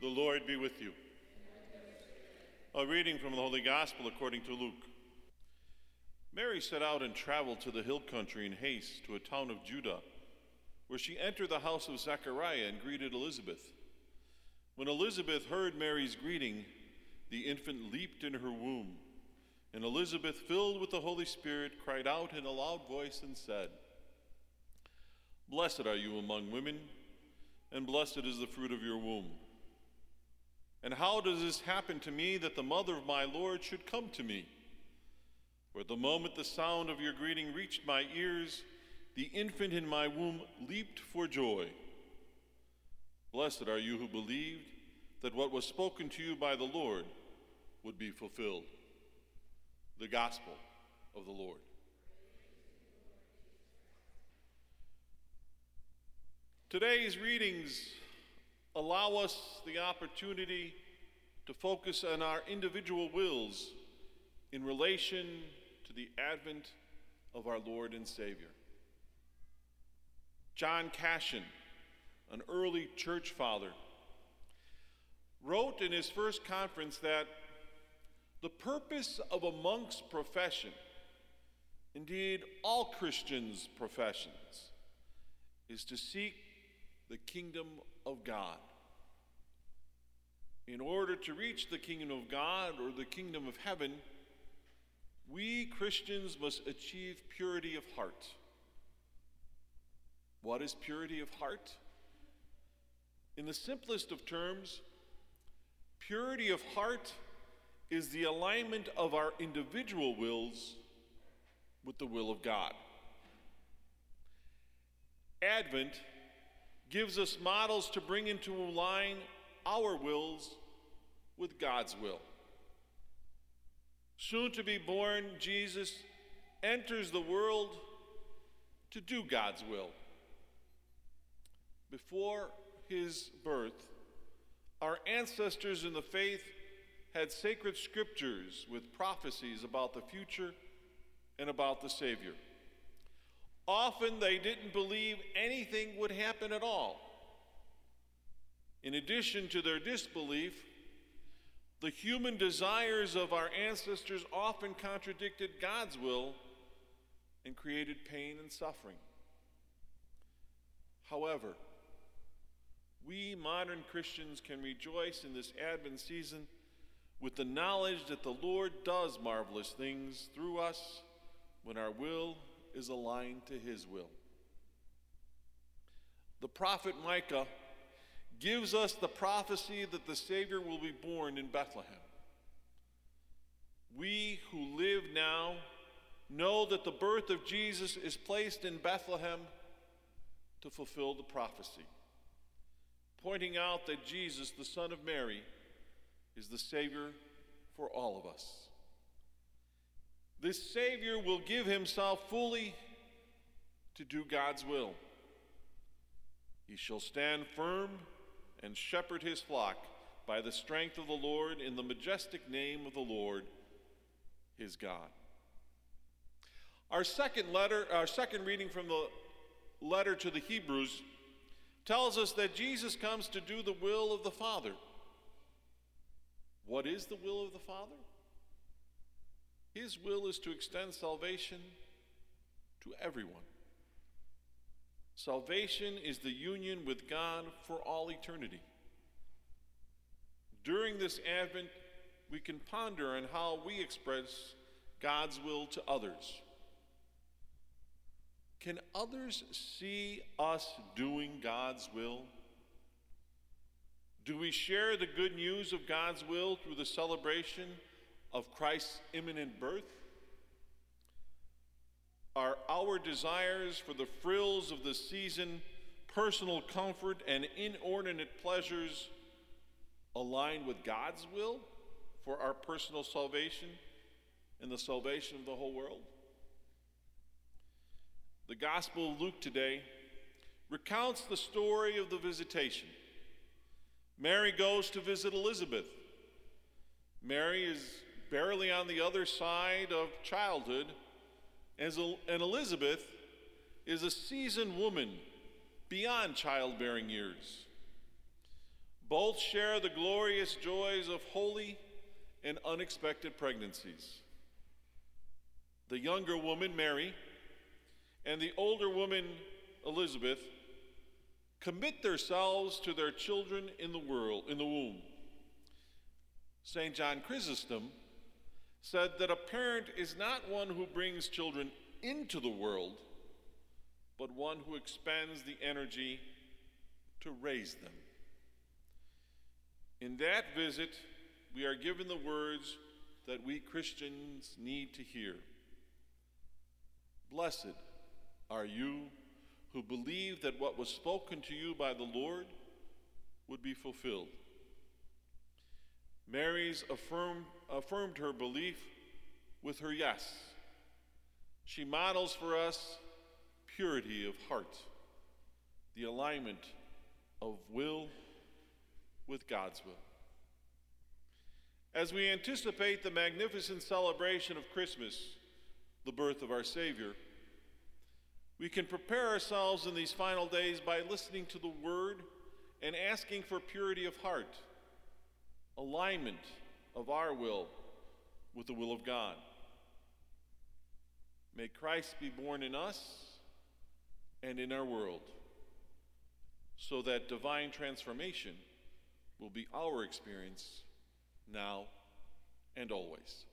The Lord be with you. A reading from the Holy Gospel according to Luke. Mary set out and traveled to the hill country in haste to a town of Judah, where she entered the house of Zechariah and greeted Elizabeth. When Elizabeth heard Mary's greeting, the infant leaped in her womb, and Elizabeth, filled with the Holy Spirit, cried out in a loud voice and said, Blessed are you among women, and blessed is the fruit of your womb. And how does this happen to me that the mother of my Lord should come to me? For the moment the sound of your greeting reached my ears, the infant in my womb leaped for joy. Blessed are you who believed that what was spoken to you by the Lord would be fulfilled. The Gospel of the Lord. Today's readings allow us the opportunity to focus on our individual wills in relation to the advent of our Lord and Savior. John Cassian, an early church father, wrote in his first conference that the purpose of a monk's profession, indeed all Christians' professions, is to seek the kingdom of God. In order to reach the kingdom of God or the kingdom of heaven, we Christians must achieve purity of heart. What is purity of heart? In the simplest of terms, purity of heart is the alignment of our individual wills with the will of God. Advent gives us models to bring into line our wills with God's will. Soon to be born, Jesus enters the world to do God's will. Before his birth, our ancestors in the faith had sacred scriptures with prophecies about the future and about the Savior. Often they didn't believe anything would happen at all. In addition to their disbelief, the human desires of our ancestors often contradicted God's will and created pain and suffering. However, we modern Christians can rejoice in this Advent season with the knowledge that the Lord does marvelous things through us when our will is aligned to His will. The prophet Micah gives us the prophecy that the Savior will be born in Bethlehem. We who live now know that the birth of Jesus is placed in Bethlehem to fulfill the prophecy, pointing out that Jesus, the Son of Mary, is the Savior for all of us. This Savior will give himself fully to do God's will. He shall stand firm and shepherd his flock by the strength of the Lord in the majestic name of the Lord his God. Our second letter, our second reading from the letter to the Hebrews tells us that Jesus comes to do the will of the Father. What is the will of the Father? His will is to extend salvation to everyone. Salvation is the union with God for all eternity. During this Advent, we can ponder on how we express God's will to others. Can others see us doing God's will? Do we share the good news of God's will through the celebration of Christ's imminent birth? Are our desires for the frills of the season, personal comfort, and inordinate pleasures aligned with God's will for our personal salvation and the salvation of the whole world? The Gospel of Luke today recounts the story of the visitation. Mary goes to visit Elizabeth. Mary is barely on the other side of childhood and Elizabeth is a seasoned woman beyond childbearing years. Both share the glorious joys of holy and unexpected pregnancies. The younger woman, Mary, and the older woman, Elizabeth, commit themselves to their children in the world, in the womb. St. John Chrysostom said that a parent is not one who brings children into the world, but one who expends the energy to raise them. In that visit, we are given the words that we Christians need to hear. Blessed are you who believe that what was spoken to you by the Lord would be fulfilled. Mary's affirmed, affirmed her belief with her yes. She models for us purity of heart, the alignment of will with God's will. As we anticipate the magnificent celebration of Christmas, the birth of our Savior, we can prepare ourselves in these final days by listening to the Word and asking for purity of heart, alignment of our will with the will of God. May Christ be born in us and in our world, so that divine transformation will be our experience now and always.